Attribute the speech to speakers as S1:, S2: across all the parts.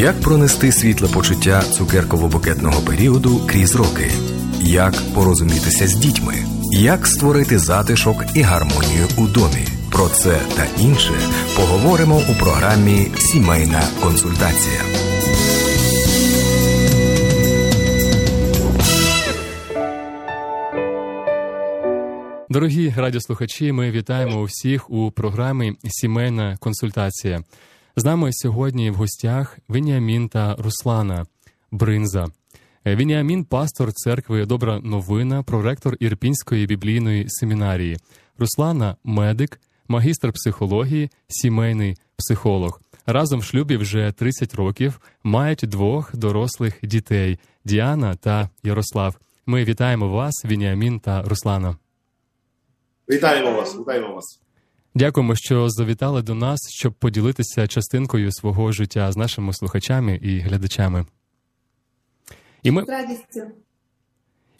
S1: Як пронести світле почуття цукерково-букетного періоду крізь роки? Як порозумітися з дітьми? Як створити затишок і гармонію у домі? Про це та інше поговоримо у програмі Сімейна консультація.
S2: Дорогі радіослухачі, ми вітаємо усіх у програмі Сімейна консультація. З нами сьогодні в гостях Веніамін та Руслана Бринза. Веніамін пастор церкви Добра новина, проректор Ірпінської біблійної семінарії. Руслана медик, магістр психології, сімейний психолог. Разом в шлюбі вже 30 років мають двох дорослих дітей Діана та Ярослав. Ми вітаємо вас, Веніамін та Руслана.
S3: Вітаємо вас, вітаємо вас.
S2: Дякуємо, що завітали до нас, щоб поділитися частинкою свого життя з нашими слухачами і глядачами. І ми,
S4: З радістю.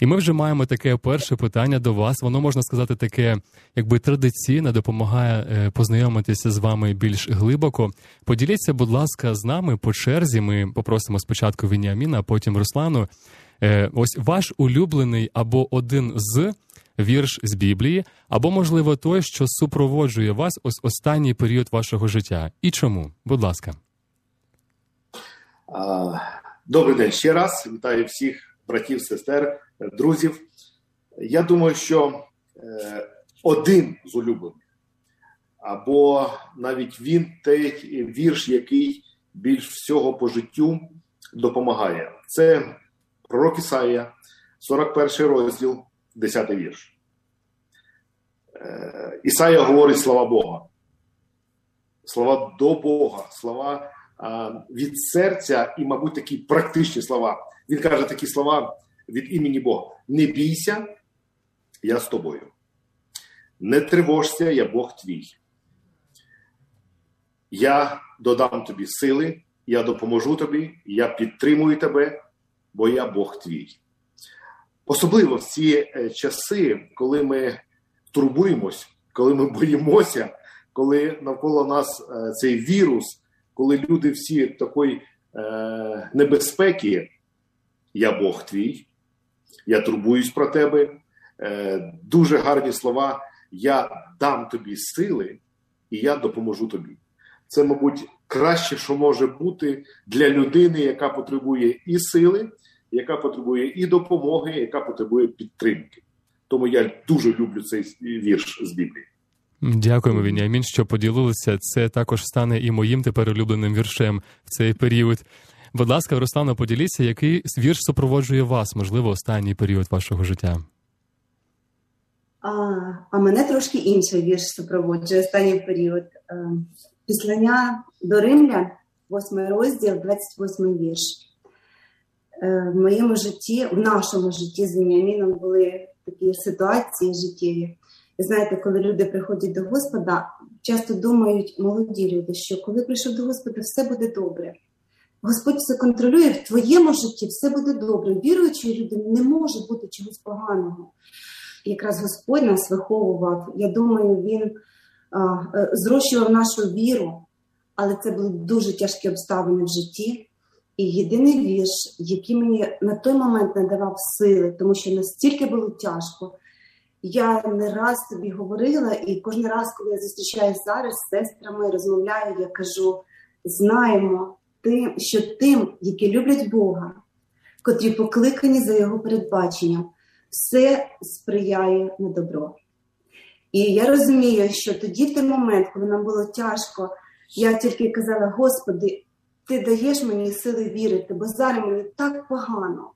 S2: і ми вже маємо таке перше питання до вас. Воно можна сказати таке, якби традиційне, допомагає е, познайомитися з вами більш глибоко. Поділіться, будь ласка, з нами по черзі. Ми попросимо спочатку Веніаміна, а потім Руслану. Е, Ось ваш улюблений або один з вірш з Біблії, або, можливо, той, що супроводжує вас ось останній період вашого життя. І чому? Будь ласка.
S3: Добрий день ще раз. Вітаю всіх братів, сестер, друзів. Я думаю, що е, один з улюблених, або навіть він той вірш, який більш всього по життю допомагає. Це пророк Ісаїя, 41 розділ, 10 вірш. Е, Ісаїя говорить слова Бога. Слова до Бога, слова від серця і, мабуть, такі практичні слова. Він каже такі слова від імені Бога: Не бійся, я з тобою. Не тривожся, я Бог твій. Я додам тобі сили, я допоможу тобі, я підтримую тебе, бо я Бог твій. Особливо в ці е, часи, коли ми турбуємось, коли ми боїмося, коли навколо нас е, цей вірус, коли люди всі такої е, небезпеки, я Бог твій, я турбуюсь про тебе. Дуже гарні слова. Я дам тобі сили, і я допоможу тобі. Це, мабуть, краще, що може бути для людини, яка потребує і сили, яка потребує і допомоги, яка потребує підтримки. Тому я дуже люблю цей вірш з Біблії.
S2: Дякуємо, Веніамін, що поділилися. Це також стане і моїм тепер улюбленим віршем в цей період. Будь ласка, Руслана, поділіться, який вірш супроводжує вас, можливо, останній період вашого життя.
S4: А, а мене трошки інший вірш супроводжує останній період. Е, Післання до Римлян, 8 розділ, 28 вірш. Е, В моєму житті, в нашому житті з Веніаміном були такі ситуації життєві. І знаєте, коли люди приходять до Господа, часто думають молоді люди, що коли прийшов до Господа, все буде добре. Господь все контролює, в твоєму житті все буде добре. Віруючої людини не може бути чогось поганого. Якраз Господь нас виховував. Я думаю, він а, е, зрощував нашу віру, але це були дуже тяжкі обставини в житті. І єдиний вірш, який мені на той момент надавав сили, тому що настільки було тяжко. Я не раз тобі говорила, і кожен раз, коли я зустрічаюся зараз з сестрами, розмовляю, я кажу: знаємо, тим, що тим, які люблять Бога, котрі покликані за його передбаченням, все сприяє на добро. І я розумію, що тоді, в той момент, коли нам було тяжко, я тільки казала: Господи, ти даєш мені сили вірити, бо зараз мені так погано,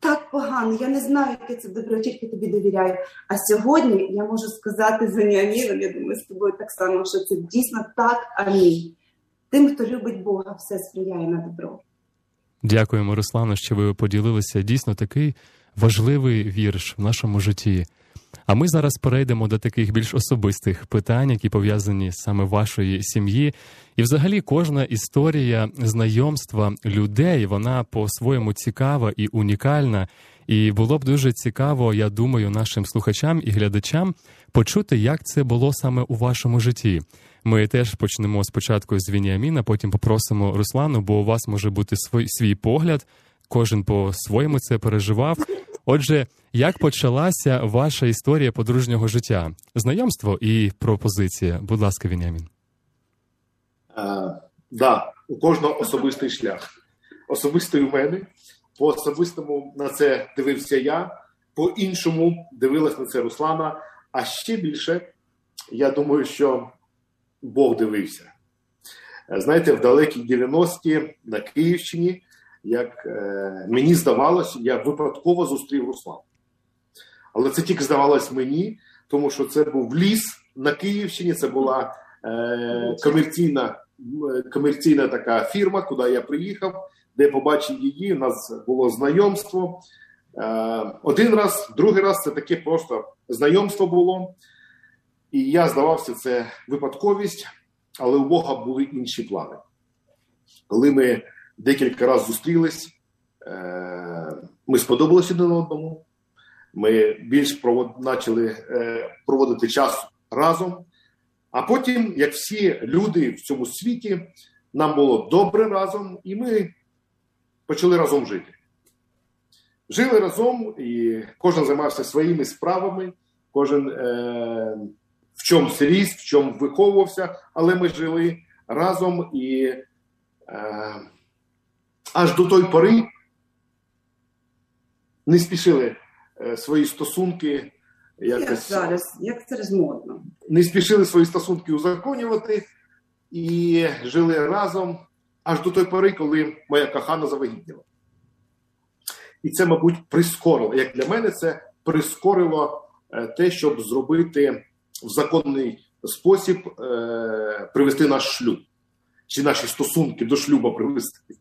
S4: так погано. Я не знаю, яке це добро, тільки тобі довіряю. А сьогодні я можу сказати за Ніаміном, я думаю, з тобою так само, що це дійсно так, амінь. Тим, хто любить Бога, все сприяє на добро.
S2: Дякуємо, Руслану, що ви поділилися. Дійсно такий важливий вірш в нашому житті. А ми зараз перейдемо до таких більш особистих питань, які пов'язані саме вашої сім'ї. І, взагалі, кожна історія знайомства людей вона по-своєму цікава і унікальна. І було б дуже цікаво, я думаю, нашим слухачам і глядачам почути, як це було саме у вашому житті. Ми теж почнемо спочатку з Вініаміна, потім попросимо Руслану, бо у вас може бути свій, свій погляд. Кожен по своєму це переживав. Отже, як почалася ваша історія подружнього життя? Знайомство і пропозиція. Будь ласка, Вініамін.
S3: Так, е, да, у кожного особистий шлях. Особистий у мене. По особистому на це дивився я, по іншому дивилась на це Руслана. А ще більше, я думаю, що Бог дивився. Е, знаєте, в далекій 90-ті на Київщині, як е, мені здавалось, я випадково зустрів Руслан. Але це тільки здавалось мені, тому що це був ліс на Київщині, це була е, комерційна комерційна така фірма, куди я приїхав, де побачив її. У нас було знайомство. Е, один раз, другий раз це таке просто знайомство було. І я здавався, це випадковість, але у Бога були інші плани. Коли ми декілька разів зустрілись, е, ми сподобалися один одному. Ми більш почали е, проводити час разом. А потім, як всі люди в цьому світі, нам було добре разом, і ми почали разом жити. Жили разом, і кожен займався своїми справами, кожен е, в чомусь ріс, в чому виховувався, але ми жили разом і е, аж до той пори не спішили свої стосунки.
S4: Якось, як зараз, як це модно.
S3: Не спішили свої стосунки узаконювати і жили разом аж до той пори, коли моя кохана завагітніла. І це, мабуть, прискорило. Як для мене, це прискорило е, те, щоб зробити в законний спосіб е, привести наш шлюб, чи наші стосунки до шлюба привести.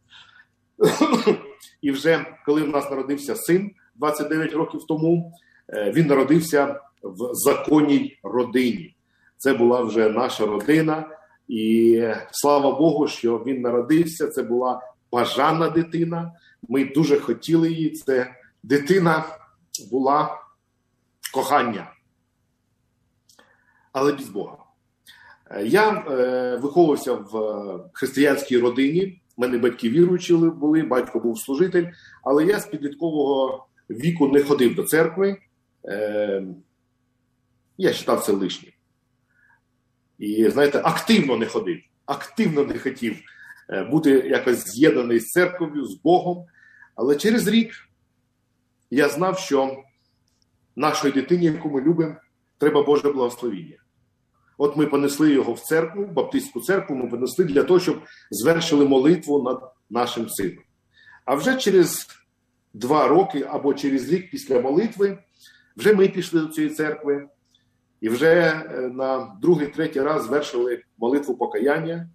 S3: І вже коли в нас народився син 29 років тому, е, він народився в законній родині. Це була вже наша родина, і слава Богу, що він народився. Це була бажана дитина. Ми дуже хотіли її. Це дитина була кохання але без Бога. Е, я е, виховувався в е, християнській родині. У мене батьки віруючі були, батько був служитель, але я з підліткового віку не ходив до церкви. Е, я вважав це лишнім. І, знаєте, активно не ходив, активно не хотів е, бути якось з'єднаний з церквою, з Богом. Але через рік я знав, що нашої дитині, яку ми любимо, треба Боже благословіння. От ми понесли його в церкву, в Баптистську церкву, ми понесли для того, щоб звершили молитву над нашим сином. А вже через два роки або через рік після молитви вже ми пішли до цієї церкви і вже е, на другий, третій раз звершили молитву покаяння.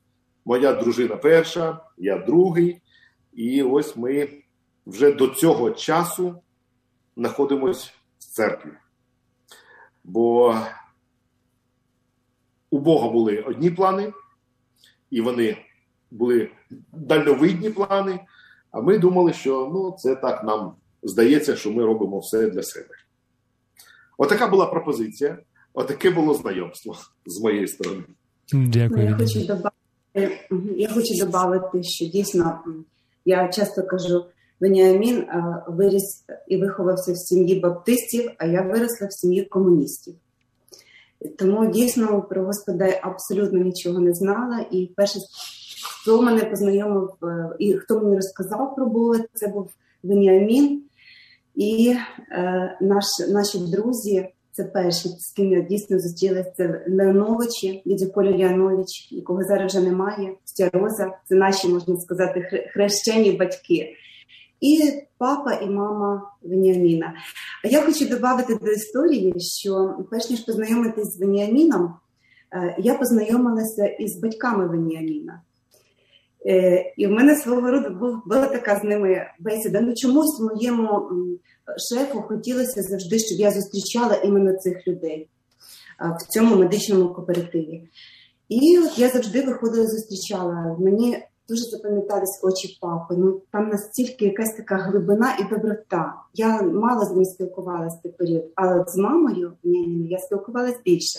S3: Моя дружина перша, я другий. І ось ми вже до цього часу знаходимося в церкві. Бо у Бога були одні плани, і вони були дальновидні плани. А ми думали, що ну, це так нам здається, що ми робимо все для себе. Отака була пропозиція, отаке було знайомство з моєї сторони.
S2: Дякую.
S4: Я хочу додати, я хочу додати, що дійсно я часто кажу: Веніамін виріс і виховався в сім'ї баптистів, а я виросла в сім'ї комуністів. Тому дійсно про Господа абсолютно нічого не знала. І перше, хто мене познайомив е, і хто мені розказав про Бога, це був Веніамін. І е, наш, наші друзі, це перші, з ким я дійсно зустрілася, це Леоновичі, дядя Коля Леонович, якого зараз вже немає, Стяроза. Це наші, можна сказати, хрещені батьки і папа і мама Веніаміна. А я хочу додати до історії, що перш ніж познайомитись з Веніаміном, е, я познайомилася із батьками Веніаміна. Е, І в мене свого роду був, була така з ними бесіда. Ну чомусь моєму шефу хотілося завжди, щоб я зустрічала іменно цих людей в цьому медичному кооперативі. І от я завжди виходила, зустрічала. Мені дуже запам'ятались очі папи. Ну там настільки якась така глибина і доброта. Я мало з ним спілкувалася той період, але з мамою ні, ні, я спілкувалася більше.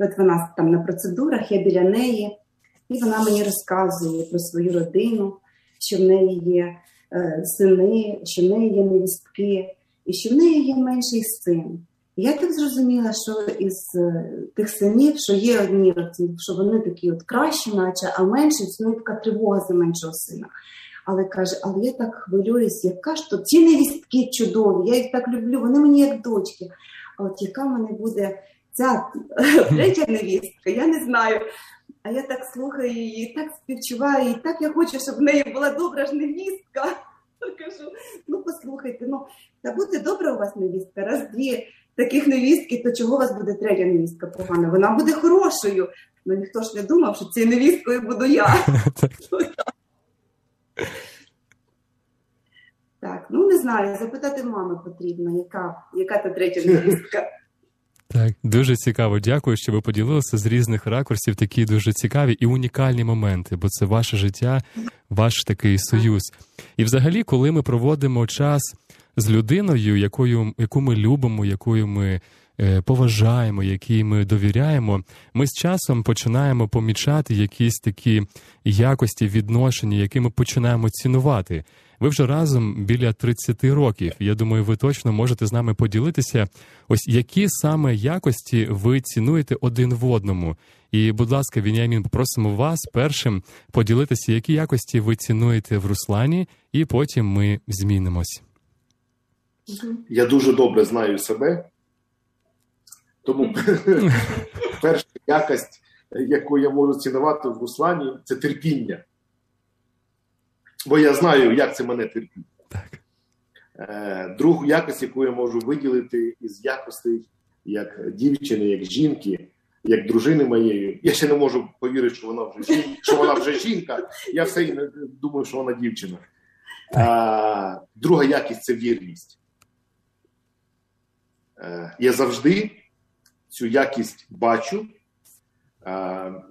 S4: От вона там на процедурах, я біля неї, і вона мені розказує про свою родину, що в неї є е, сини, що в неї є невістки, і що в неї є менший син. Я так зрозуміла, що із е, тих синів, що є одні, що вони такі от кращі, наче, а менші це така тривога за меншого сина. Але каже, але я так хвилююсь, яка ж то ці невістки чудові, я їх так люблю, вони мені як дочки. А от яка в мене буде ця третя невістка, я не знаю. А я так слухаю її, так співчуваю, і так я хочу, щоб в неї була добра ж невістка. Кажу, ну послухайте, ну та буде добра у вас невістка, раз дві таких невістки, то чого у вас буде третя невістка погана? Вона буде хорошою. Ну ніхто ж не думав, що цією невісткою буду я. Так, ну не знаю, запитати мами потрібно, яка яка та третя невістка.
S2: Так, дуже цікаво. Дякую, що ви поділилися з різних ракурсів такі дуже цікаві і унікальні моменти, бо це ваше життя, ваш такий союз. І, взагалі, коли ми проводимо час з людиною, якою яку ми любимо, якою ми е, поважаємо, якій ми довіряємо, ми з часом починаємо помічати якісь такі якості відношення, які ми починаємо цінувати. Ви вже разом біля 30 років. Я думаю, ви точно можете з нами поділитися. Ось які саме якості ви цінуєте один в одному. І, будь ласка, Вініамін, попросимо вас першим поділитися, які якості ви цінуєте в Руслані, і потім ми змінимось.
S3: Я дуже добре знаю себе, тому перша якость, яку я можу цінувати в Руслані, це терпіння. Бо я знаю, як це мене терпіть. Так. Е, другу якість, яку я можу виділити із якостей як дівчини, як жінки, як дружини моєї. Я ще не можу повірити, що вона вже жінка, що вона вже жінка. Я все думаю, що вона дівчина. А, Друга якість це вірність. Е, я завжди цю якість бачу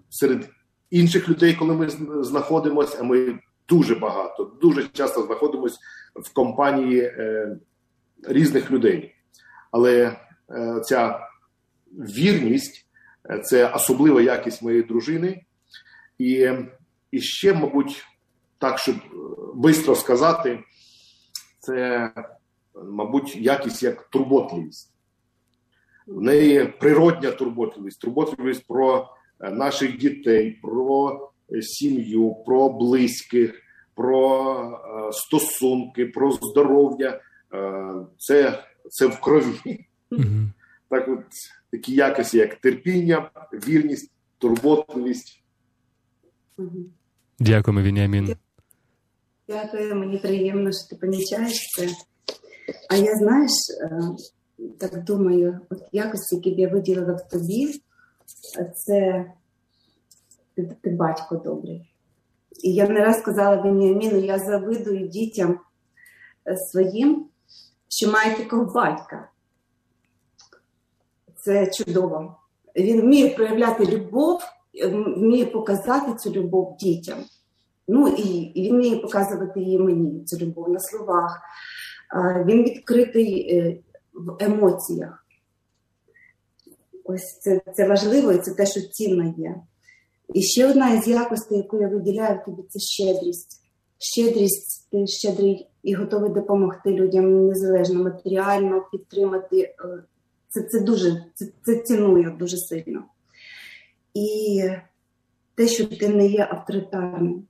S3: серед інших людей, коли ми знаходимося, а ми дуже багато, дуже часто знаходимося в компанії е, різних людей. Але ця вірність це особлива якість моєї дружини. І, і ще, мабуть, так, щоб швидко сказати, це, мабуть, якість як турботливість в неї природня турботливість, турботливість про е, наших дітей, про е, сім'ю, про близьких, про е, стосунки, про здоров'я. Це це в крові. Mm-hmm. Так от такі якості, як терпіння, вірність, турботливість.
S2: Дякуємо, Вініамін.
S4: Дякую, мені приємно, що ти помічаєш це. А я знаєш, так думаю, от якості, які б я виділила в тобі, це ти, ти батько добрий. І я не раз сказала Веніаміну, я завидую дітям е, своїм, що має такого батька. Це чудово. Він вміє проявляти любов, е, вміє показати цю любов дітям. Ну і, і він вміє показувати її мені, цю любов на словах. Він відкритий е, в емоціях. Ось це це важливо і це те, що цінно є. І ще одна із якостей, яку я виділяю тобі, це щедрість. Щедрість, ти щедрий і готовий допомогти людям незалежно матеріально підтримати. Е, це це дуже це, це ціную дуже сильно. І те, що ти не є авторитарним,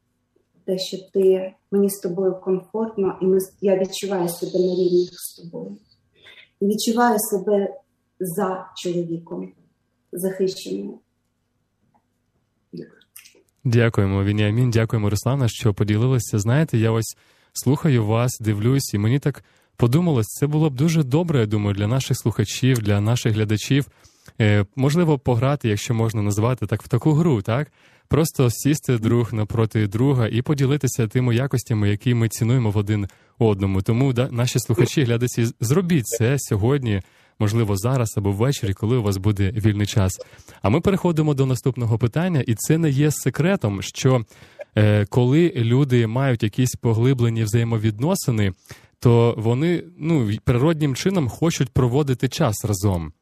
S4: те, що ти мені з тобою комфортно, і ми, я відчуваю себе на рівні з тобою і відчуваю себе за чоловіком захищеною.
S2: Дякуємо, Вініамін, дякуємо, Руслана, що поділилися. Знаєте, я ось слухаю вас, дивлюсь, і мені так подумалось, це було б дуже добре, я думаю, для наших слухачів, для наших глядачів, е, можливо пограти, якщо можна назвати так, в таку гру, так? Просто сісти друг напроти друга і поділитися тими якостями, які ми цінуємо в один одному. Тому да, наші слухачі, глядачі, зробіть це сьогодні, можливо, зараз або ввечері, коли у вас буде вільний час. А ми переходимо до наступного питання, і це не є секретом, що е, коли люди мають якісь поглиблені взаємовідносини, то вони ну природнім чином хочуть проводити час разом.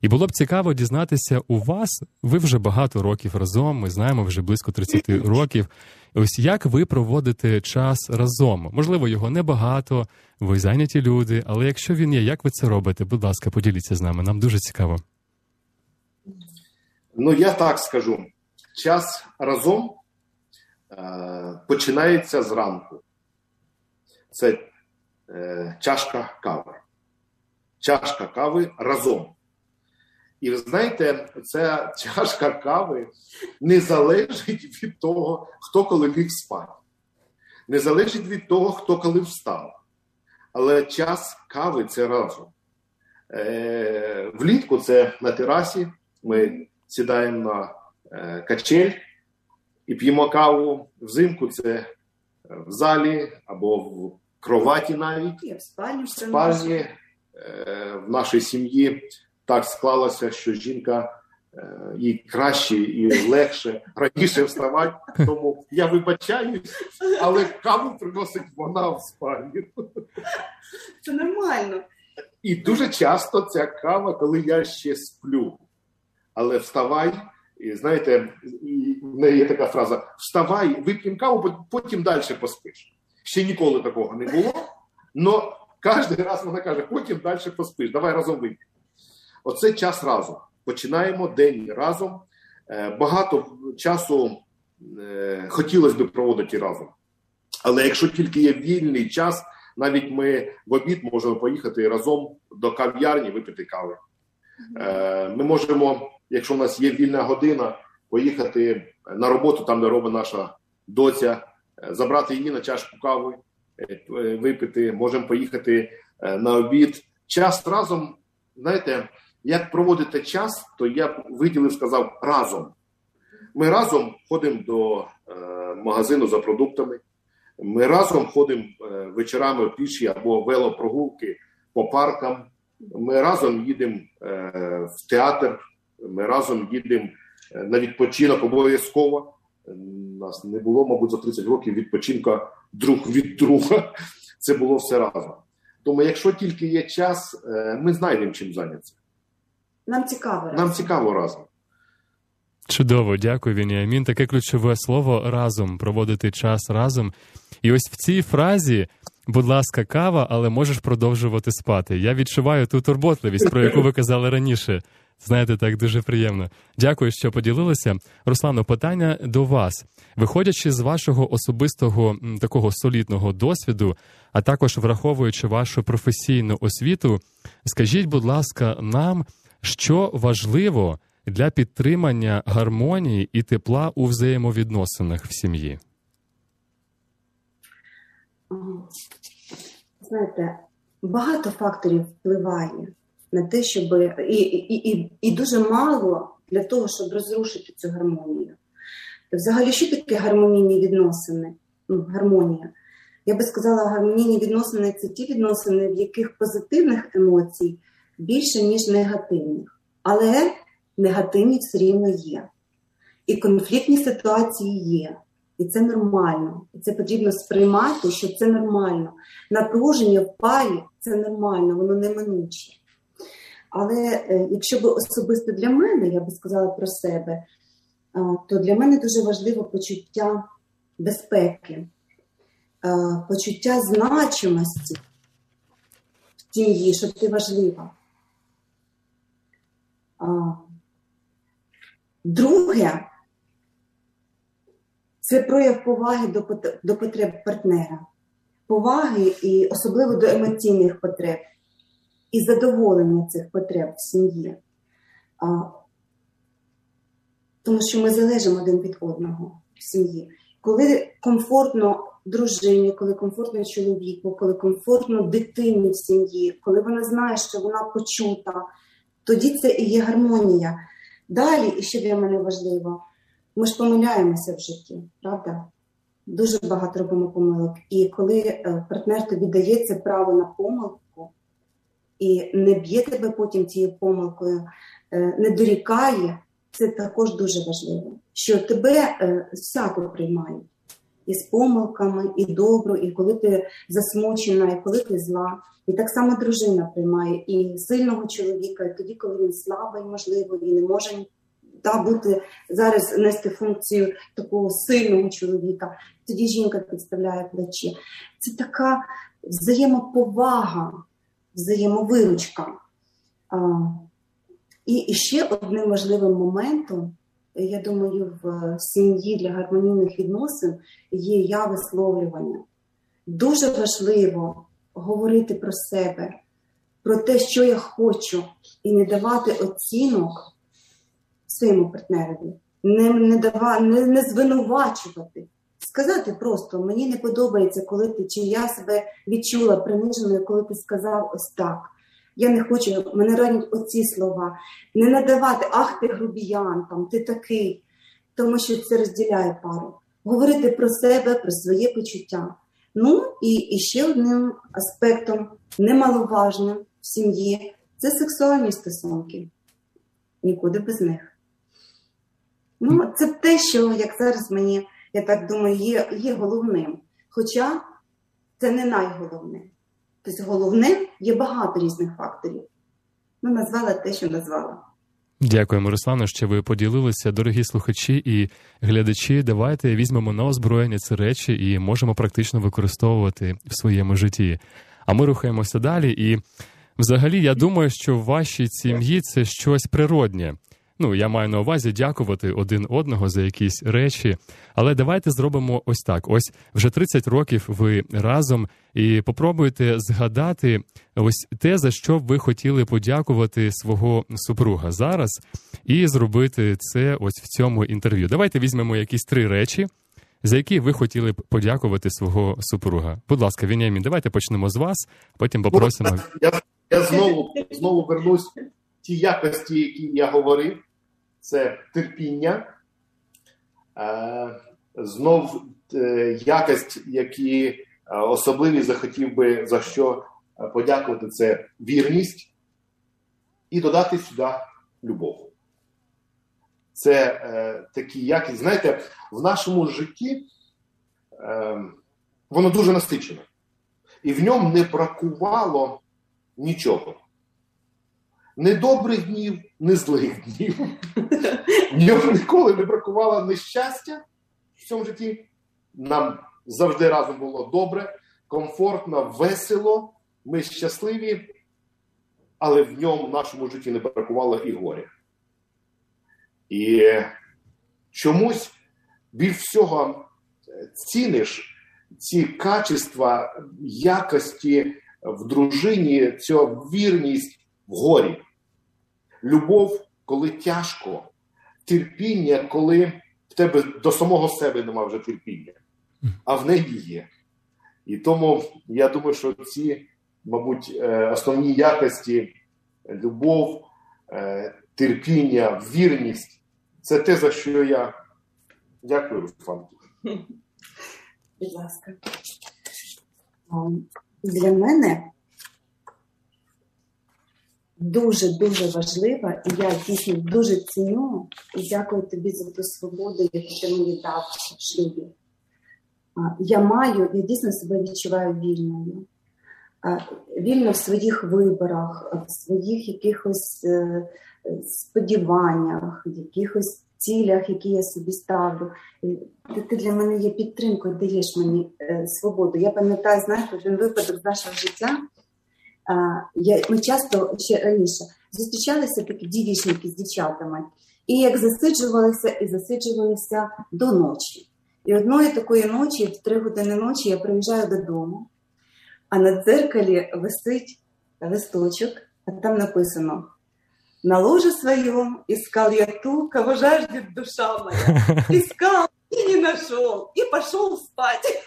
S2: І було б цікаво дізнатися у вас. Ви вже багато років разом. Ми знаємо вже близько 30 років. Ось як ви проводите час разом? Можливо, його небагато, ви зайняті люди, але якщо він є, як ви це робите? Будь ласка, поділіться з нами. Нам дуже цікаво.
S3: Ну, я так скажу: час разом е, починається зранку. Це е, чашка кави. Чашка кави разом. І ви знаєте, ця чашка кави не залежить від того, хто коли ліг спати, не залежить від того, хто коли встав. Але час кави це разом. Е, Влітку це на терасі. Ми сідаємо на е, качель і п'ємо каву. Взимку це в залі або в кроваті навіть.
S4: В спальні,
S3: в спальні е, в нашій сім'ї так склалося, що жінка е, їй краще і легше раніше вставати. Тому я вибачаюсь, але каву приносить вона в спальні.
S4: Це нормально.
S3: І дуже часто ця кава, коли я ще сплю. Але вставай, і знаєте, і в неї є така фраза: вставай, вип'ємо каву, потім далі поспиш. Ще ніколи такого не було. але кожен раз вона каже, потім далі поспиш, давай разом вип'ємо. Оце час разом. Починаємо день разом. Е, багато часу е, хотілося б проводити разом. Але якщо тільки є вільний час, навіть ми в обід можемо поїхати разом до кав'ярні, випити кави. Е, ми можемо, якщо в нас є вільна година, поїхати на роботу, там де робить наша доця, забрати її на чашку кави, випити. Можемо поїхати на обід. Час разом, знаєте. Як проводити час, то я б виділив, сказав разом. Ми разом ходимо до е, магазину за продуктами, ми разом ходимо е, вечорами піші або велопрогулки по паркам. Ми разом їдемо е, в театр, ми разом їдемо е, на відпочинок обов'язково. У нас не було, мабуть, за 30 років відпочинка друг від друга. Це було все разом. Тому, якщо тільки є час, е, ми знайдемо чим зайнятися.
S4: Нам цікаво разом.
S3: Нам цікаво разом.
S2: Чудово, дякую, Вініамін. Таке ключове слово разом проводити час разом. І ось в цій фразі, будь ласка, кава, але можеш продовжувати спати. Я відчуваю ту турботливість, про яку ви казали раніше. Знаєте, так дуже приємно. Дякую, що поділилися. Руслано, питання до вас. Виходячи з вашого особистого такого солідного досвіду, а також враховуючи вашу професійну освіту, скажіть, будь ласка, нам що важливо для підтримання гармонії і тепла у взаємовідносинах в сім'ї?
S4: Знаєте, багато факторів впливає на те, щоб і, і, і, і дуже мало для того, щоб розрушити цю гармонію. Взагалі, що таке гармонійні відносини? Ну, Гармонія. Я би сказала, гармонійні відносини це ті відносини, в яких позитивних емоцій більше, ніж негативних. Але негативні все рівно є. І конфліктні ситуації є. І це нормально. І це потрібно сприймати, що це нормально. Напруження в парі це нормально, воно неминуче. Але е, якщо б особисто для мене, я би сказала про себе, то для мене дуже важливо почуття безпеки, почуття значимості в сім'ї, що ти важлива. Друге, це прояв поваги до потреб партнера, поваги і особливо до емоційних потреб і задоволення цих потреб в сім'ї. Тому що ми залежимо один від одного в сім'ї. Коли комфортно дружині, коли комфортно чоловіку, коли комфортно дитині в сім'ї, коли вона знає, що вона почута тоді це і є гармонія. Далі, і що для мене важливо, ми ж помиляємося в житті, правда? Дуже багато робимо помилок. І коли е, партнер тобі дає право на помилку і не б'є тебе потім цією помилкою, е, не дорікає, це також дуже важливо, що тебе е, всяко приймають і з помилками, і добро, і коли ти засмучена, і коли ти зла. І так само дружина приймає і сильного чоловіка, і тоді, коли він слабий, можливо, і не може та бути зараз нести функцію такого сильного чоловіка. Тоді жінка підставляє плечі. Це така взаємоповага, взаємовиручка. І ще одним важливим моментом, я думаю, в сім'ї для гармонійних відносин є я висловлювання. Дуже важливо говорити про себе, про те, що я хочу, і не давати оцінок своєму партнерові, не не, дава, не, не звинувачувати. Сказати просто, мені не подобається, коли ти, чи я себе відчула приниженою, коли ти сказав ось так. Я не хочу, мене ранять оці слова. Не надавати, ах, ти грубіян, там, ти такий, тому що це розділяє пару. Говорити про себе, про своє почуття. Ну і, і ще одним аспектом, немаловажним в сім'ї це сексуальні стосунки. Нікуди без них. Ну, це те, що, як зараз мені, я так думаю, є, є головним. Хоча це не найголовне. Тобто головне є багато різних факторів. Ну, назвала те, що назвала.
S2: Дякуємо, Руслану, що ви поділилися, дорогі слухачі і глядачі. Давайте візьмемо на озброєння ці речі і можемо практично використовувати в своєму житті. А ми рухаємося далі. І, взагалі, я думаю, що в вашій сім'ї це щось природнє. Ну, я маю на увазі дякувати один одного за якісь речі. Але давайте зробимо ось так: ось вже 30 років ви разом і попробуйте згадати ось те, за що ви хотіли подякувати свого супруга зараз, і зробити це ось в цьому інтерв'ю. Давайте візьмемо якісь три речі. За які ви хотіли б подякувати свого супруга? Будь ласка, Вініамін, давайте почнемо з вас, потім попросимо.
S3: Я я знову знову вернусь ті якості, які я говорив це терпіння, е, знов е, якість, які е, особливі захотів би за що подякувати, це вірність і додати сюди любов. Це е, такі якість. Знаєте, в нашому житті е, воно дуже насичене, і в ньому не бракувало нічого. Не добрих днів, не злих днів. В ньому ніколи не бракувало нещастя в цьому житті. Нам завжди разом було добре, комфортно, весело, ми щасливі, але в ньому в нашому житті не бракувало і горя. І чомусь більш всього ціниш ці качества якості в дружині, цю вірність в горі любов, коли тяжко, терпіння, коли в тебе до самого себе нема вже терпіння, а в неї є. І тому я думаю, що ці, мабуть, е, основні якості любов, е, терпіння, вірність це те, за що я дякую, Руслан.
S4: Будь ласка. Для мене дуже-дуже важлива, і я дійсно дуже ціню і дякую тобі за ту свободу, яку ти мені дав в шлюбі. Я маю, я дійсно себе відчуваю вільною. Вільно в своїх виборах, в своїх якихось е, сподіваннях, якихось цілях, які я собі ставлю. Ти, для мене є підтримкою, даєш мені е, свободу. Я пам'ятаю, знаєш, один випадок з нашого життя я, Ми часто ще раніше зустрічалися такі дівічники з дівчатами, і як засиджувалися і засиджувалися до ночі. І одної такої ночі, в три години ночі, я приїжджаю додому, а на дзеркалі висить листочок, а там написано: на ложе своєму искал я ту, кого жаждет душа моя. Искал и не нашел, и пошел спать.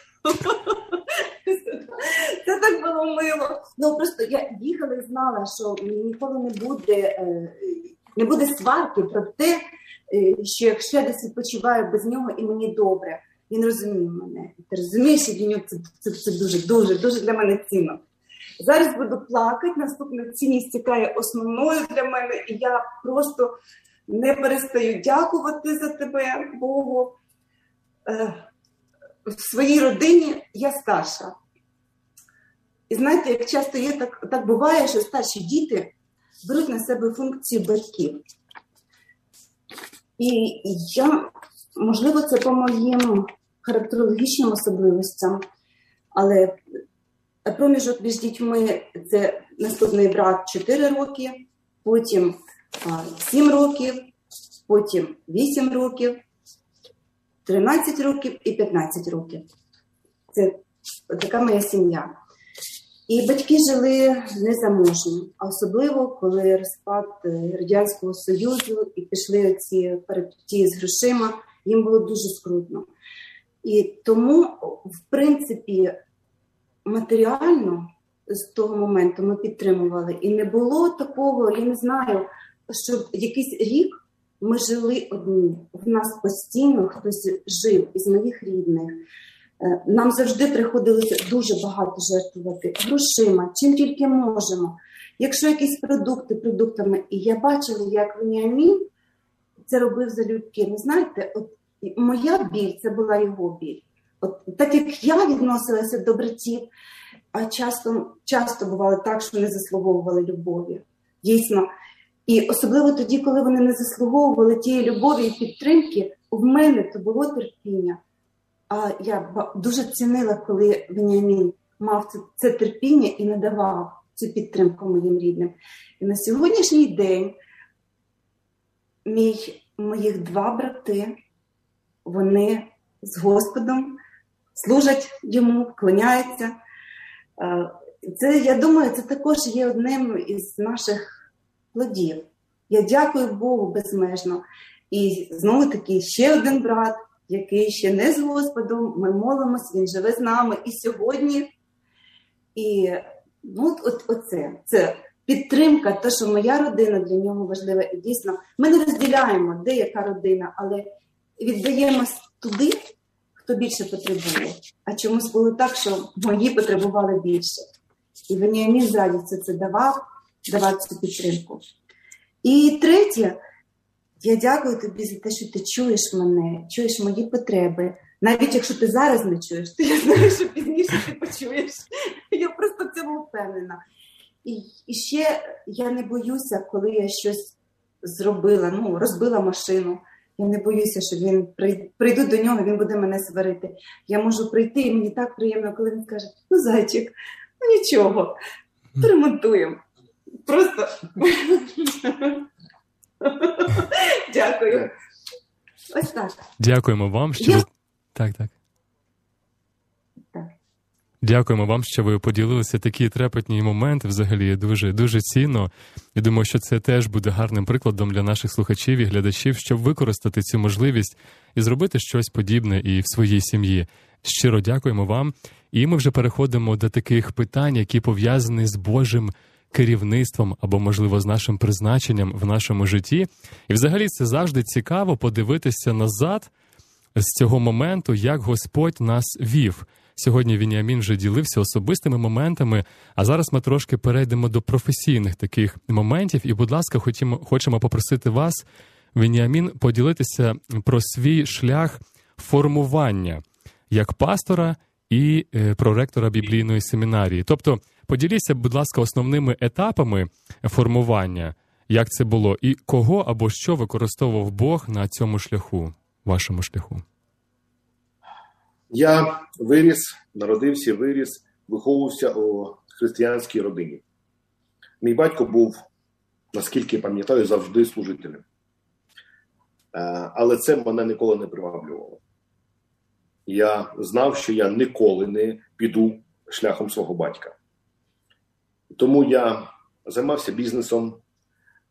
S4: Це так було мило. Ну просто я їхала і знала, що ніколи не буде е, не буде сварки про те, е, що якщо я десь відпочиваю без нього і мені добре, він розуміє мене. Ти розумієш, і нього це, це, це дуже, дуже, дуже для мене цінно. Зараз буду плакати, наступна цінність тікає основною для мене, і я просто не перестаю дякувати за тебе, Богу. В своїй родині я старша. І знаєте, як часто є так, так буває, що старші діти беруть на себе функцію батьків. І я, можливо, це по моїм характерологічним особливостям, але проміжок між дітьми це наступний брат 4 роки, потім 7 років, потім 8 років, 13 років і 15 років. Це така моя сім'я. І батьки жили незаможні, а особливо коли розпад е, Радянського Союзу і пішли ці перепті з грошима, їм було дуже скрутно. І тому, в принципі, матеріально з того моменту ми підтримували. І не було такого, я не знаю, що якийсь рік ми жили одні. В нас постійно хтось жив із моїх рідних. Е, нам завжди приходилося дуже багато жертвувати грошима, чим тільки можемо. Якщо якісь продукти продуктами, і я бачила, як Веніамін це робив залюбки. Ну, знаєте, от моя біль це була його біль. От так як я відносилася до братів, а часто часто бувало так, що не заслуговували любові. Дійсно. І особливо тоді, коли вони не заслуговували тієї любові і підтримки, в мене то було терпіння. А я дуже цінила, коли Веніамін мав це, це терпіння і надавав цю підтримку моїм рідним. І на сьогоднішній день мій, моїх два брати, вони з Господом служать йому, вклоняються. Це, я думаю, це також є одним із наших плодів. Я дякую Богу безмежно. І знову таки ще один брат який ще не з Господом, ми молимось, він живе з нами і сьогодні. І ну, от, оце, це підтримка, те, що моя родина для нього важлива. І дійсно, ми не розділяємо, де яка родина, але віддаємось туди, хто більше потребує. А чомусь було так, що мої потребували більше. І Веніамін з радістю це давав, давав цю підтримку. І третє. Я дякую тобі за те, що ти чуєш мене, чуєш мої потреби. Навіть якщо ти зараз не чуєш, то я знаю, що пізніше ти почуєш. Я просто в цьому впевнена. І, і ще я не боюся, коли я щось зробила, ну, розбила машину. Я не боюся, що він прийду до нього, він буде мене сварити. Я можу прийти, і мені так приємно, коли він скаже: ну, зайчик, ну нічого, перемонтуємо. Просто. Дякую. Ось так.
S2: Дякуємо вам, що ви... так, так. Дякуємо вам, що ви поділилися такі трепетні моменти. Взагалі дуже дуже цінно. Я думаю, що це теж буде гарним прикладом для наших слухачів і глядачів, щоб використати цю можливість і зробити щось подібне і в своїй сім'ї. Щиро дякуємо вам. І ми вже переходимо до таких питань, які пов'язані з Божим керівництвом або, можливо, з нашим призначенням в нашому житті. І, взагалі, це завжди цікаво подивитися назад з цього моменту, як Господь нас вів. Сьогодні Вініамін вже ділився особистими моментами, а зараз ми трошки перейдемо до професійних таких моментів. І, будь ласка, хочемо, хочемо попросити вас, Вініамін, поділитися про свій шлях формування як пастора і е, проректора біблійної семінарії. Тобто, Поділіться, будь ласка, основними етапами формування, як це було, і кого або що використовував Бог на цьому шляху, вашому шляху.
S3: Я виріс, народився, виріс, виховувався у християнській родині. Мій батько був, наскільки пам'ятаю, завжди служителем. Е, але це мене ніколи не приваблювало. Я знав, що я ніколи не піду шляхом свого батька. Тому я займався бізнесом.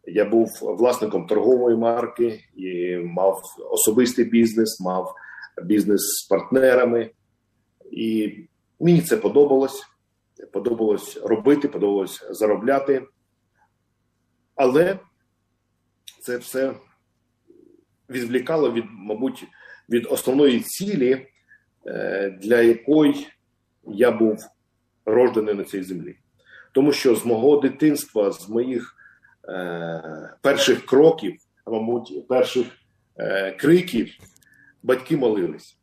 S3: Я був власником торгової марки і мав особистий бізнес, мав бізнес з партнерами, і мені це подобалось. подобалось робити, подобалось заробляти. Але це все відвлікало від, мабуть, від основної цілі, е, для якої я був рождений на цій землі. Тому що з мого дитинства, з моїх е, перших кроків, мабуть, перших е, криків, батьки молились.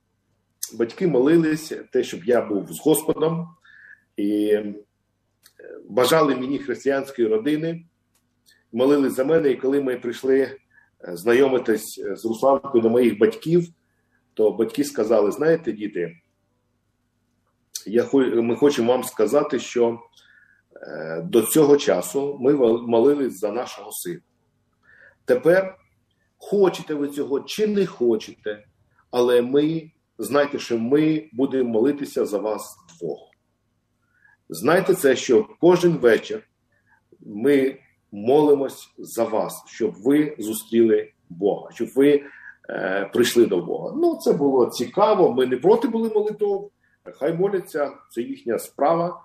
S3: Батьки молились те, щоб я був з Господом, і е, бажали мені християнської родини, молились за мене. І коли ми прийшли е, знайомитись з Русланкою до моїх батьків, то батьки сказали: знаєте, діти, я, ми хочемо вам сказати, що е, до цього часу ми молились за нашого сина. Тепер хочете ви цього чи не хочете, але ми знайте, що ми будемо молитися за вас двох. Знайте це, що кожен вечір ми молимось за вас, щоб ви зустріли Бога, щоб ви е, прийшли до Бога. Ну, це було цікаво. Ми не проти були молитов. Хай моляться, це їхня справа, е,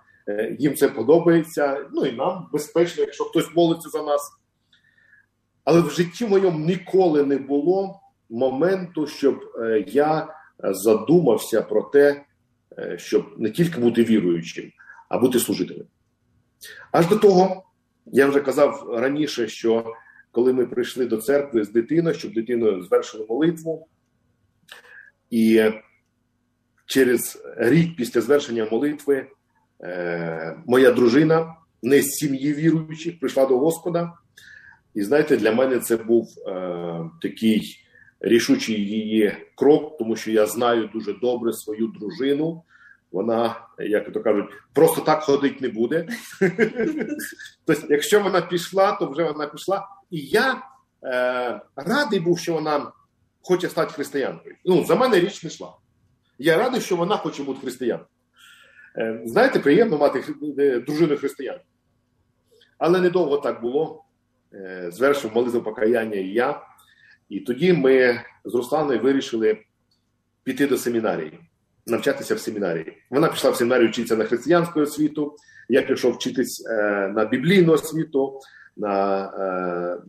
S3: їм це подобається. Ну і нам безпечно, якщо хтось молиться за нас. Але в житті моєму ніколи не було моменту, щоб е, я задумався про те, е, щоб не тільки бути віруючим, а бути служителем. Аж до того, я вже казав раніше, що коли ми прийшли до церкви з дитиною, щоб дитиною звершили молитву, і через рік після звершення молитви е, моя дружина не з сім'ї віруючих прийшла до Господа. І знаєте, для мене це був е, такий рішучий її крок, тому що я знаю дуже добре свою дружину. Вона, як то кажуть, просто так ходить не буде. Тобто, якщо вона пішла, то вже вона пішла. І я е, радий був, що вона хоче стати християнкою. Ну, за мене річ не йшла. Я радий, що вона хоче бути християнкою. Е, знаєте, приємно мати е, дружину християн. Але недовго так було. Е, звершив молитву покаяння і я. І тоді ми з Русланою вирішили піти до семінарії, навчатися в семінарії. Вона пішла в семінарію вчитися на християнську освіту, я пішов вчитись на біблійну освіту, на,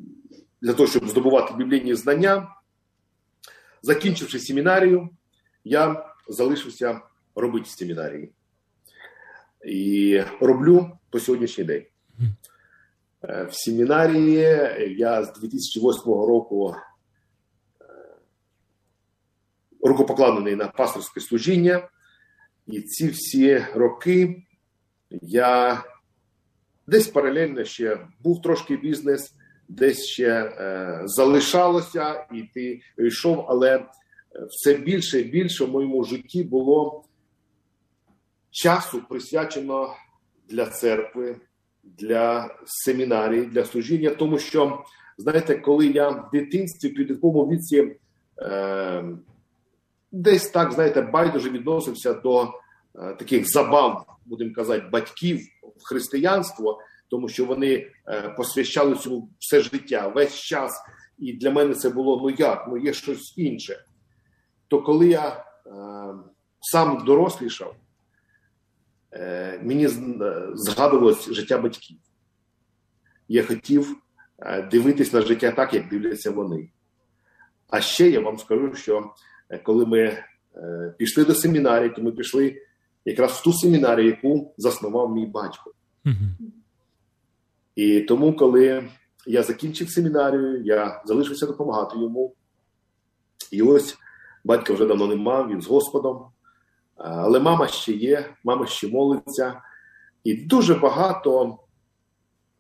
S3: для того, щоб здобувати біблійні знання. Закінчивши семінарію, я залишився робити семінарії. І роблю по сьогоднішній день. Е, в семінарії я з 2008 року рукопокладений на пасторське служіння, і ці всі роки я десь паралельно ще був трошки бізнес, десь ще е, залишалося, і ти йшов, але все більше і більше в моєму житті було часу присвячено для церкви, для семінарії, для служіння, тому що, знаєте, коли я в дитинстві, в підлітковому віці. Е, десь так, знаєте, байдуже відносився до е, таких забав, будемо казати, батьків в християнство, тому що вони е, посвящали цьому все життя, весь час. І для мене це було ну як, ну є щось інше. То коли я е, сам дорослішав, мені е, згадувалось життя батьків. Я хотів е, дивитись на життя так, як дивляться вони. А ще я вам скажу, що Е, коли ми е, пішли до семінарії, то ми пішли якраз в ту семінарію, яку заснував мій батько. Mm-hmm. І тому, коли я закінчив семінарію, я залишився допомагати йому. І ось батька вже давно нема, він з Господом. Але мама ще є, мама ще молиться. І дуже багато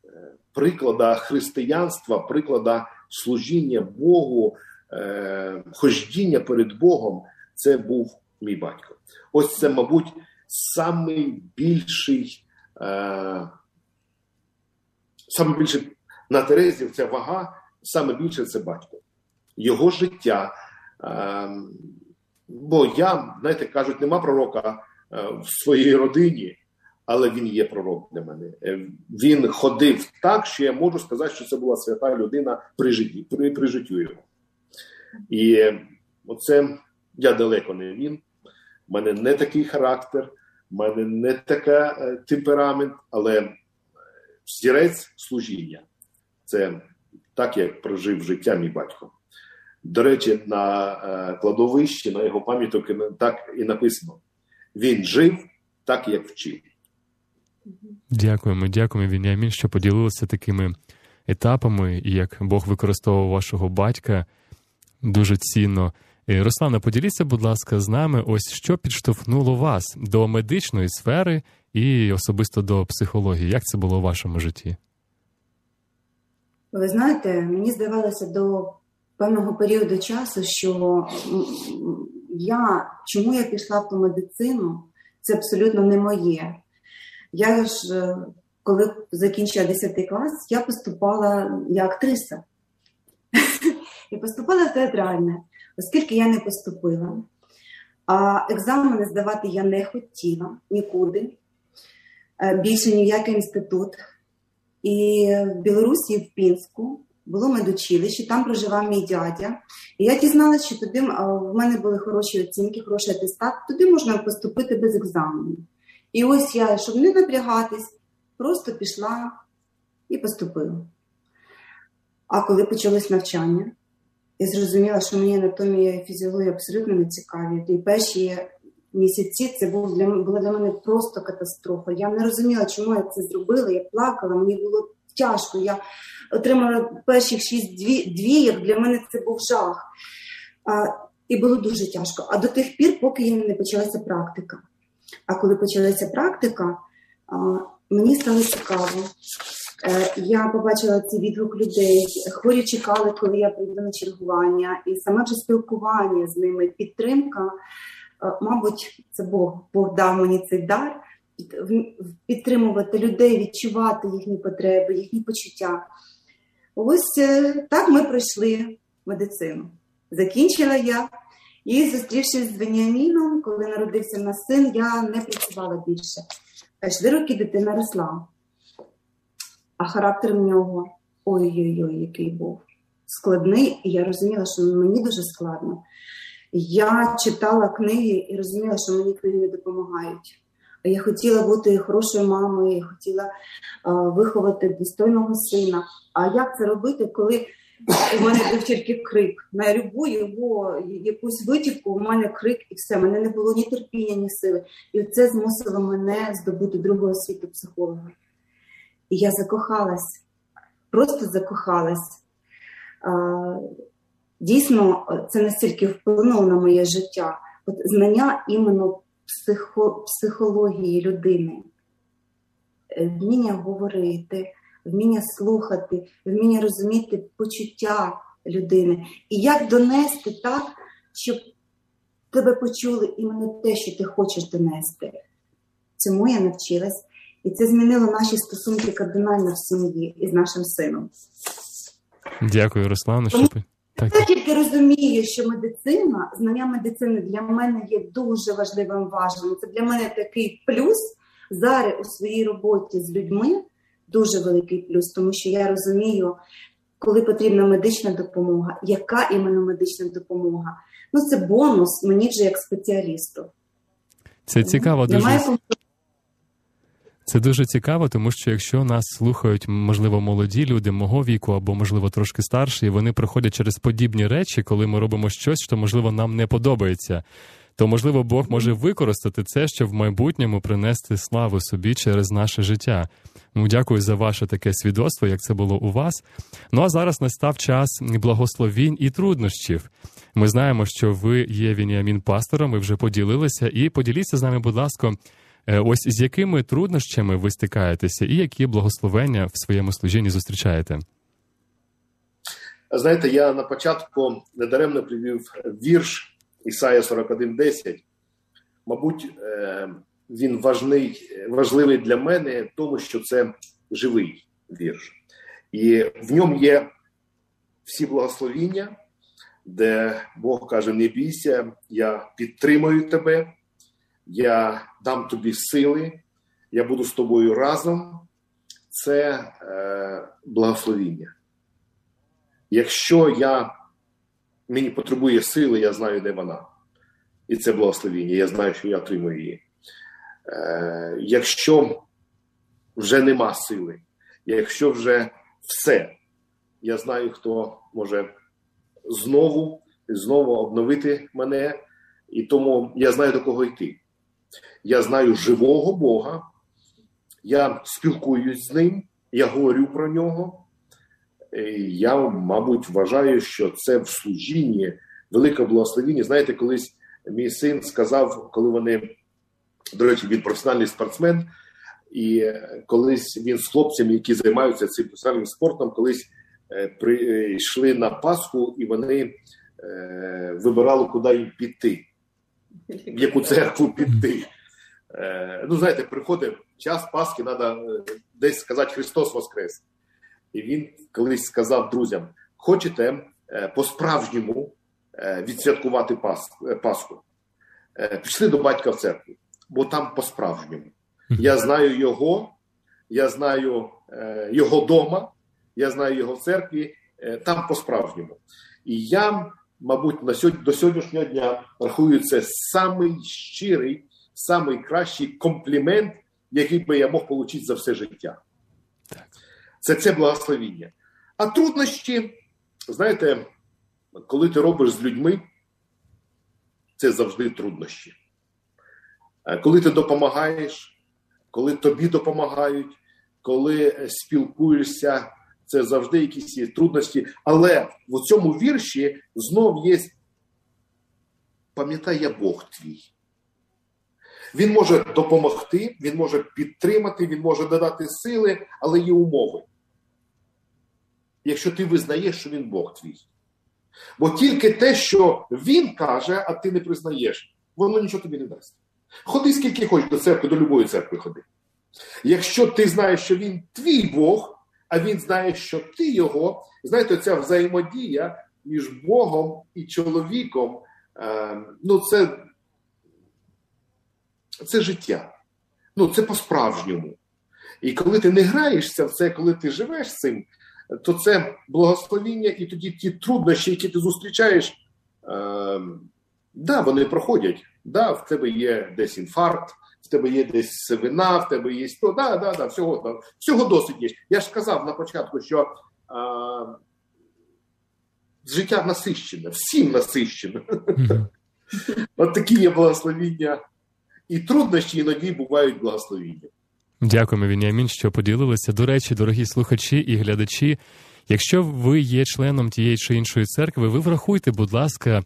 S3: е, приклада християнства, приклада служіння Богу е, хождіння перед Богом це був мій батько. Ось це, мабуть, самий більший, е, саме більше на Терезі ця вага, саме більше це батько. Його життя. Е, бо я, знаєте, кажуть, нема пророка е, в своїй родині. Але він є пророк для мене. Е, він ходив так, що я можу сказати, що це була свята людина при житті, при, при життю його. І оце я далеко не він. У мене не такий характер, в мене не така е, темперамент, але зірець служіння. Це так, як прожив життя мій батько. До речі, на е, кладовищі, на його пам'яток так і написано: він жив так, як вчив.
S2: Дякуємо, дякуємо, Вініамін, що поділилися такими етапами, і як Бог використовував вашого батька дуже цінно. Руслана, поділіться, будь ласка, з нами, ось що підштовхнуло вас до медичної сфери і особисто до психології. Як це було у вашому житті?
S4: Ви знаєте, мені здавалося до певного періоду часу, що я чому я пішла в ту медицину, це абсолютно не моє. Я ж, е, коли закінчила 10 клас, я поступала як актриса. І поступала в театральне, оскільки я не поступила. А екзамени здавати я не хотіла нікуди, е, більше ні в який інститут. І в Білорусі, в Пінську, було медучилище, там проживав мій дядя. І я дізналася, що туди в мене були хороші оцінки, хороший атестат, туди можна поступити без екзамену. І ось я, щоб не напрягатись, просто пішла і поступила. А коли почалось навчання, я зрозуміла, що мені анатомія і фізіологія абсолютно не цікаві. І перші місяці це була для мене просто катастрофа. Я не розуміла, чому я це зробила. Я плакала, мені було тяжко. Я отримала перших шість дві, двієк, для мене це був жах. А, І було дуже тяжко. А до тих пір, поки не почалася практика. А коли почалася практика, а, мені стало цікаво. Е, я побачила цей відгук людей. Хворі чекали, коли я прийду на чергування, і саме вже спілкування з ними, підтримка. Е, мабуть, це Бог Бог дав мені цей дар підтримувати людей, відчувати їхні потреби, їхні почуття. Ось е, так ми пройшли медицину. Закінчила я і, зустрівшись з Веніаміном, коли народився на син, я не працювала більше. Три роки дитина росла, а характер в нього ой-ой-ой, який був складний, і я розуміла, що мені дуже складно. Я читала книги і розуміла, що мені книги не допомагають. Я хотіла бути хорошою мамою, я хотіла виховати достойного сина. А як це робити, коли у мене був тільки крик? На любу його якусь витівку у мене крик і все. Мене не було ні терпіння, ні сили. І це змусило мене здобути другого світу психолога. І я закохалась, просто закохалась. Дійсно, це настільки вплинуло на моє життя. От знання іменно психо, психології людини, вміння говорити, вміння слухати, вміння розуміти почуття людини. І як донести так, щоб тебе почули іменно те, що ти хочеш донести. Цьому я навчилась. І це змінило наші стосунки кардинально в сім'ї із нашим сином.
S2: Дякую, Руслану.
S4: Тому... Так. Я тільки розумію, що медицина, знання медицини для мене є дуже важливим важливим. Це для мене такий плюс зараз у своїй роботі з людьми дуже великий плюс, тому що я розумію, коли потрібна медична допомога, яка іменно медична допомога. Ну це бонус мені вже як спеціалісту.
S2: Це цікаво. Дуже... Це дуже цікаво, тому що якщо нас слухають, можливо, молоді люди мого віку або, можливо, трошки старші, і вони проходять через подібні речі, коли ми робимо щось, що можливо нам не подобається. То, можливо, Бог може використати це, щоб в майбутньому принести славу собі через наше життя. Ну, дякую за ваше таке свідоцтво, як це було у вас. Ну а зараз настав час благословінь і труднощів. Ми знаємо, що ви є Вініамін пастором, ви вже поділилися, і поділіться з нами, будь ласка. Е, ось з якими труднощами ви стикаєтеся, і які благословення в своєму служінні зустрічаєте?
S3: Знаєте, я на початку недаремно привів вірш Ісая 41.10. Мабуть, е, він важний, важливий для мене, тому що це живий вірш, і в ньому є всі благословіння, де Бог каже: Не бійся, я підтримую тебе я дам тобі сили, я буду з тобою разом. Це е, благословіння. Якщо я мені потребує сили, я знаю, де вона. І це благословіння. Я знаю, що я отримую її. Е, Якщо вже нема сили, якщо вже все, я знаю, хто може знову знову обновити мене, і тому я знаю до кого йти. Я знаю живого Бога, я спілкуюсь з ним, я говорю про нього. Я, мабуть, вважаю, що це в служінні велике благословіння. Знаєте, колись мій син сказав, коли вони, до речі, він професіональний спортсмен, і колись він з хлопцями, які займаються цим професіональним спортом, колись прийшли на Пасху і вони е, вибирали, куди їм піти, в яку церкву піти. Е, ну, знаєте, приходить час Пасхи, треба десь сказати Христос Воскрес. І він колись сказав друзям: хочете е, по-справжньому е, відсвяткувати Пасху? Пішли до батька в церкву, бо там по-справжньому. Я знаю його, я знаю його дома, я знаю його в церкві, там по-справжньому. І я, мабуть, на сьогодні, до сьогоднішнього дня це самий щирий, самий кращий комплімент, який би я мог отримати за все життя. Це це благословіння. А труднощі, знаєте, коли ти робиш з людьми, це завжди труднощі. Коли ти допомагаєш, коли тобі допомагають, коли спілкуєшся, це завжди якісь є трудності. Але в цьому вірші знов є, пам'ятай я Бог твій. Він може допомогти, він може підтримати, він може додати сили, але є умови. Якщо ти визнаєш, що він Бог твій. Бо тільки те, що він каже, а ти не признаєш, воно нічого тобі не дасть. Ходи скільки хочеш до церкви, до любої церкви ходи. Якщо ти знаєш, що він твій Бог, а він знає, що ти його, знаєте, ця взаємодія між Богом і чоловіком, е, ну, це це життя. Ну, це по-справжньому. І коли ти не граєшся в це, коли ти живеш цим, то це благословіння, і тоді ті труднощі, які ти зустрічаєш, е, да, вони проходять. Да, В тебе є десь інфаркт, в тебе є десь сивина, в тебе є то. Да, да, да, всього да, всього досить є. Я ж сказав на початку, що е, життя насищене, всім насищене. От такі є благословіння. І труднощі іноді бувають благословіння.
S2: Дякуємо, Вініамін, що поділилися. До речі, дорогі слухачі і глядачі. Якщо ви є членом тієї чи іншої церкви, ви врахуйте, будь ласка,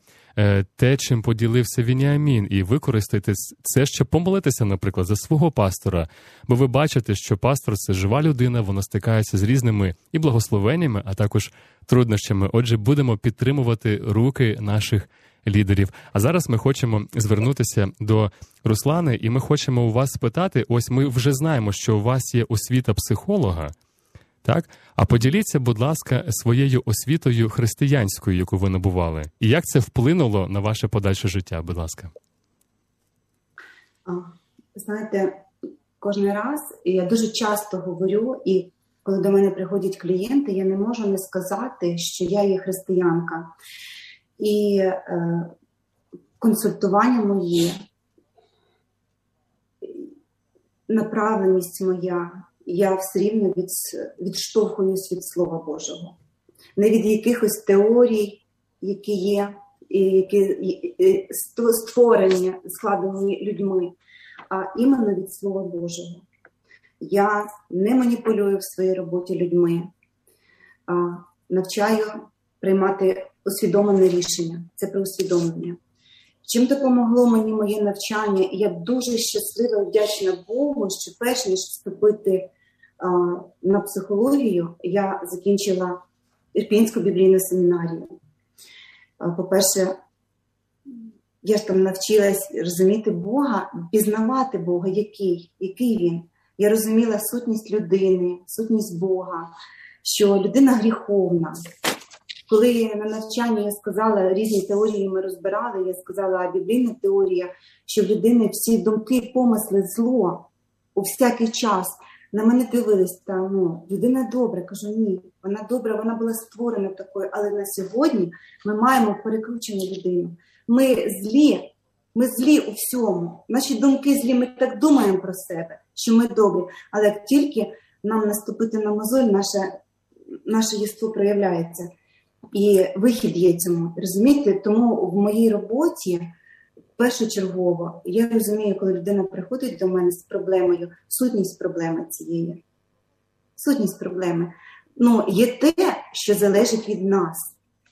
S2: те, чим поділився Вініамін, і використайте це, щоб помолитися, наприклад, за свого пастора. Бо ви бачите, що пастор це жива людина, вона стикається з різними і благословеннями, а також труднощами. Отже, будемо підтримувати руки наших лідерів. А зараз ми хочемо звернутися до Руслани, і ми хочемо у вас спитати: ось ми вже знаємо, що у вас є освіта психолога. Так, а поділіться, будь ласка, своєю освітою християнською, яку ви набували, і як це вплинуло на ваше подальше життя? Будь ласка,
S4: знаєте, кожен раз я дуже часто говорю, і коли до мене приходять клієнти, я не можу не сказати, що я є християнка. І е, консультування моє, направленість моя, я все рівно від, відштовхуюсь від Слова Божого, не від якихось теорій, які є, і які створені складені людьми, а іменно від Слова Божого. Я не маніпулюю в своїй роботі людьми, а навчаю приймати усвідомлене рішення. Це про усвідомлення. Чим допомогло мені моє навчання, і я дуже щаслива і вдячна Богу, що перш ніж вступити на психологію, я закінчила Ірпінську біблійну семінарію. По-перше, я ж там навчилась розуміти Бога, пізнавати Бога, який, який він. Я розуміла сутність людини, сутність Бога, що людина гріховна, коли на навчанні я сказала різні теорії, ми розбирали, я сказала біблійна теорія, що в людини всі думки, помисли, зло у всякий час. На мене дивились, та ну людина добра. Кажу, ні, вона добра, вона була створена такою, але на сьогодні ми маємо перекручену людину. Ми злі Ми злі у всьому. Наші думки злі, ми так думаємо про себе, що ми добрі. Але як тільки нам наступити на мозоль, наше, наше єство проявляється. І вихід є цьому. Розумієте? Тому в моїй роботі першочергово я розумію, коли людина приходить до мене з проблемою, сутність проблеми цієї. Сутність проблеми. Ну, є те, що залежить від нас.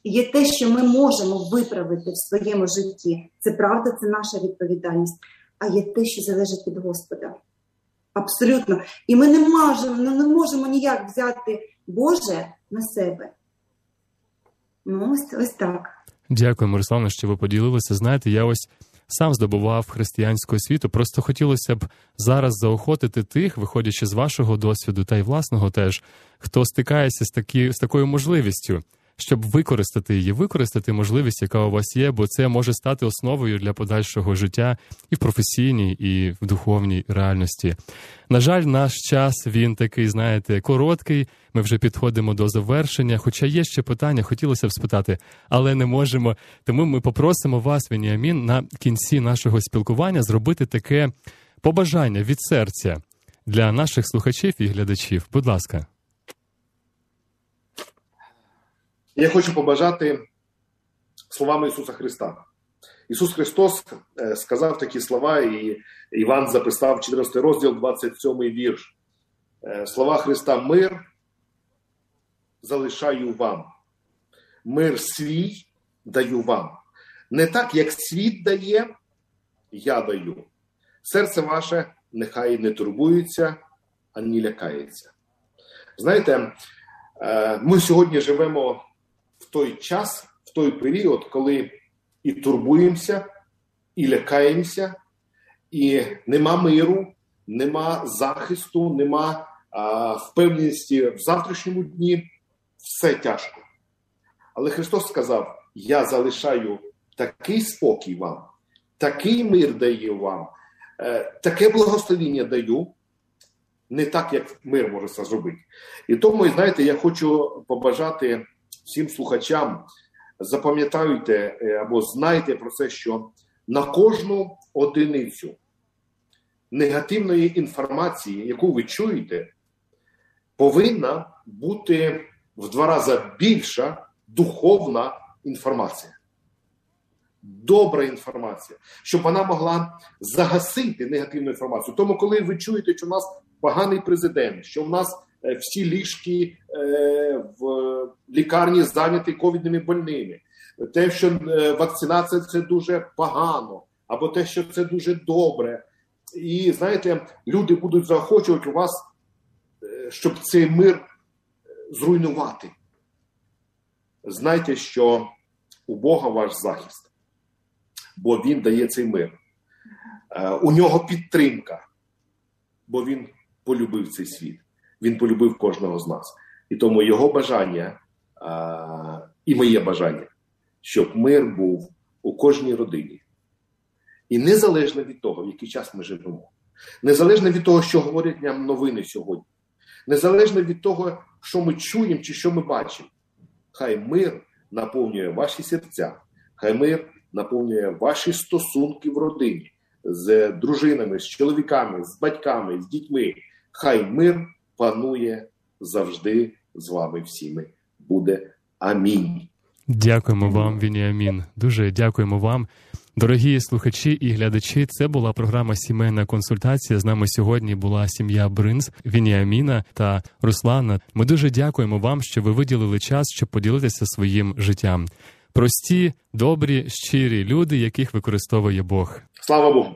S4: Є те, що ми можемо виправити в своєму житті. Це правда, це наша відповідальність. А є те, що залежить від Господа. Абсолютно. І ми не можемо, ну, не можемо ніяк взяти Боже на себе. Ну, ось, ось так.
S2: Дякую, Мирославе, що ви поділилися. Знаєте, я ось сам здобував християнську освіту. Просто хотілося б зараз заохотити тих, виходячи з вашого досвіду та й власного теж, хто стикається з такі, з такою можливістю щоб використати її, використати можливість, яка у вас є, бо це може стати основою для подальшого життя і в професійній, і в духовній реальності. На жаль, наш час він такий, знаєте, короткий. Ми вже підходимо до завершення. Хоча є ще питання, хотілося б спитати, але не можемо. Тому ми попросимо вас, Веніамін, на кінці нашого спілкування зробити таке побажання від серця для наших слухачів і глядачів. Будь ласка.
S3: Я хочу побажати словами Ісуса Христа. Ісус Христос е, сказав такі слова, і Іван записав 14 розділ, 27 вірш. Е, слова Христа: Мир залишаю вам. Мир свій даю вам. Не так, як світ дає, я даю. Серце ваше нехай не турбується, ані лякається. Знаєте, е, ми сьогодні живемо в той час, в той період, коли і турбуємося, і лякаємося, і нема миру, нема захисту, нема а, впевненості в завтрашньому дні, все тяжко. Але Христос сказав: Я залишаю такий спокій вам, такий мир даю вам, е, таке благословіння даю. Не так, як мир може це зробити. І тому, знаєте, я хочу побажати всім слухачам, запам'ятайте е, або знайте про це, що на кожну одиницю негативної інформації, яку ви чуєте, повинна бути в два рази більша духовна інформація. Добра інформація, щоб вона могла загасити негативну інформацію. Тому, коли ви чуєте, що у нас поганий президент, що в нас всі ліжки е, в лікарні зайняті ковідними больними, те, що е, вакцинація це дуже погано, або те, що це дуже добре. І знаєте, люди будуть заохочувати у вас, щоб цей мир зруйнувати. Знайте, що у Бога ваш захист, бо Він дає цей мир. У нього підтримка, бо він полюбив цей світ. Він полюбив кожного з нас. І тому його бажання а, і моє бажання, щоб мир був у кожній родині. І незалежно від того, в який час ми живемо, незалежно від того, що говорять нам новини сьогодні, незалежно від того, що ми чуємо чи що ми бачимо, хай мир наповнює ваші серця, хай мир наповнює ваші стосунки в родині з дружинами, з чоловіками, з батьками, з дітьми. Хай мир панує завжди з вами всіми. Буде амінь.
S2: Дякуємо вам, Вініамін. Дуже дякуємо вам. Дорогі слухачі і глядачі, це була програма Сімейна консультація. З нами сьогодні була сім'я Бринз, Вініаміна та Руслана. Ми дуже дякуємо вам, що ви виділили час, щоб поділитися своїм життям. Прості, добрі, щирі люди, яких використовує Бог.
S3: Слава Богу.